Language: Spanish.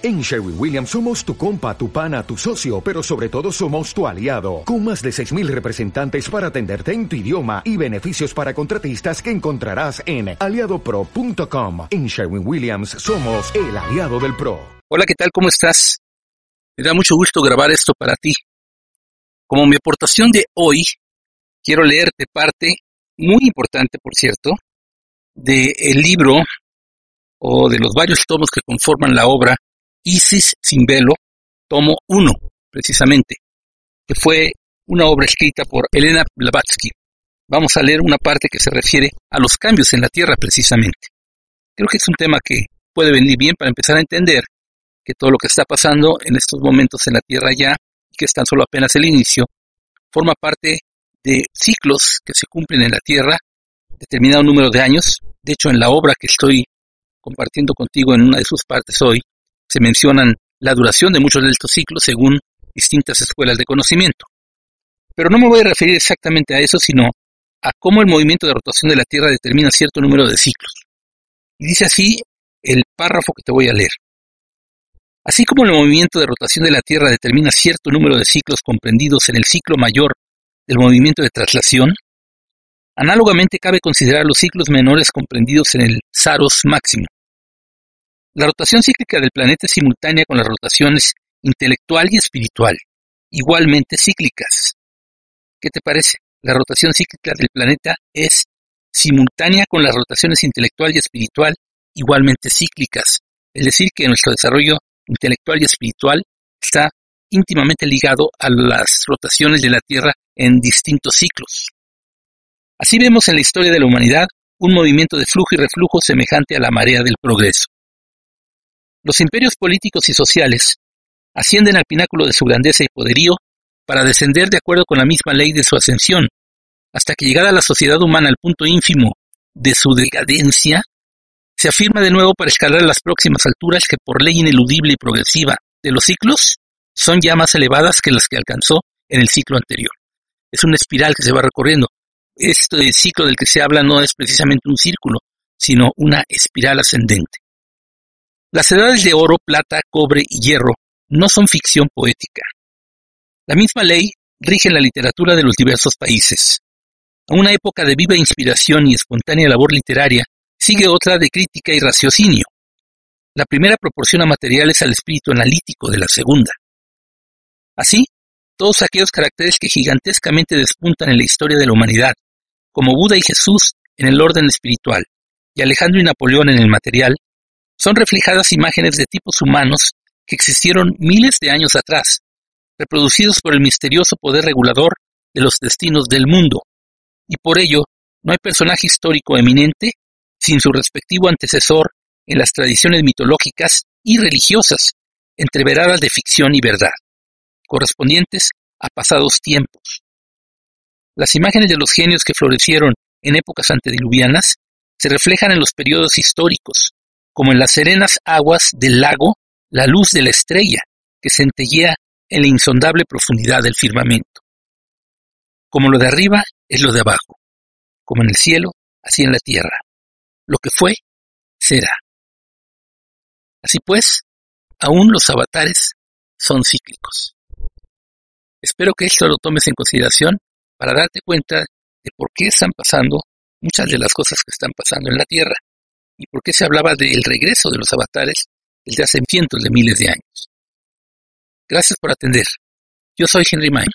En Sherwin Williams somos tu compa, tu pana, tu socio, pero sobre todo somos tu aliado, con más de 6.000 representantes para atenderte en tu idioma y beneficios para contratistas que encontrarás en aliadopro.com. En Sherwin Williams somos el aliado del PRO. Hola, ¿qué tal? ¿Cómo estás? Me da mucho gusto grabar esto para ti. Como mi aportación de hoy, quiero leerte parte, muy importante por cierto, del libro o de los varios tomos que conforman la obra Isis sin velo, tomo 1, precisamente, que fue una obra escrita por Elena Blavatsky. Vamos a leer una parte que se refiere a los cambios en la Tierra, precisamente. Creo que es un tema que puede venir bien para empezar a entender que todo lo que está pasando en estos momentos en la Tierra ya, que están solo apenas el inicio, forma parte de ciclos que se cumplen en la Tierra, determinado número de años. De hecho, en la obra que estoy compartiendo contigo en una de sus partes hoy, se mencionan la duración de muchos de estos ciclos según distintas escuelas de conocimiento. Pero no me voy a referir exactamente a eso, sino a cómo el movimiento de rotación de la Tierra determina cierto número de ciclos. Y dice así el párrafo que te voy a leer. Así como el movimiento de rotación de la Tierra determina cierto número de ciclos comprendidos en el ciclo mayor del movimiento de traslación, análogamente cabe considerar los ciclos menores comprendidos en el Saros máximo, la rotación cíclica del planeta es simultánea con las rotaciones intelectual y espiritual, igualmente cíclicas. ¿Qué te parece? La rotación cíclica del planeta es simultánea con las rotaciones intelectual y espiritual, igualmente cíclicas. Es decir, que nuestro desarrollo intelectual y espiritual está íntimamente ligado a las rotaciones de la Tierra en distintos ciclos. Así vemos en la historia de la humanidad un movimiento de flujo y reflujo semejante a la marea del progreso. Los imperios políticos y sociales ascienden al pináculo de su grandeza y poderío para descender de acuerdo con la misma ley de su ascensión, hasta que llegada la sociedad humana al punto ínfimo de su decadencia, se afirma de nuevo para escalar las próximas alturas que por ley ineludible y progresiva de los ciclos son ya más elevadas que las que alcanzó en el ciclo anterior. Es una espiral que se va recorriendo. Este ciclo del que se habla no es precisamente un círculo, sino una espiral ascendente. Las edades de oro, plata, cobre y hierro no son ficción poética. La misma ley rige la literatura de los diversos países. A una época de viva inspiración y espontánea labor literaria sigue otra de crítica y raciocinio. La primera proporciona materiales al espíritu analítico de la segunda. Así, todos aquellos caracteres que gigantescamente despuntan en la historia de la humanidad, como Buda y Jesús en el orden espiritual, y Alejandro y Napoleón en el material, son reflejadas imágenes de tipos humanos que existieron miles de años atrás, reproducidos por el misterioso poder regulador de los destinos del mundo, y por ello no hay personaje histórico eminente sin su respectivo antecesor en las tradiciones mitológicas y religiosas, entreveradas de ficción y verdad, correspondientes a pasados tiempos. Las imágenes de los genios que florecieron en épocas antediluvianas se reflejan en los periodos históricos, como en las serenas aguas del lago la luz de la estrella que centellea en la insondable profundidad del firmamento. Como lo de arriba es lo de abajo, como en el cielo, así en la tierra. Lo que fue, será. Así pues, aún los avatares son cíclicos. Espero que esto lo tomes en consideración para darte cuenta de por qué están pasando muchas de las cosas que están pasando en la Tierra y por qué se hablaba del regreso de los avatares desde hace cientos de miles de años. Gracias por atender. Yo soy Henry Main.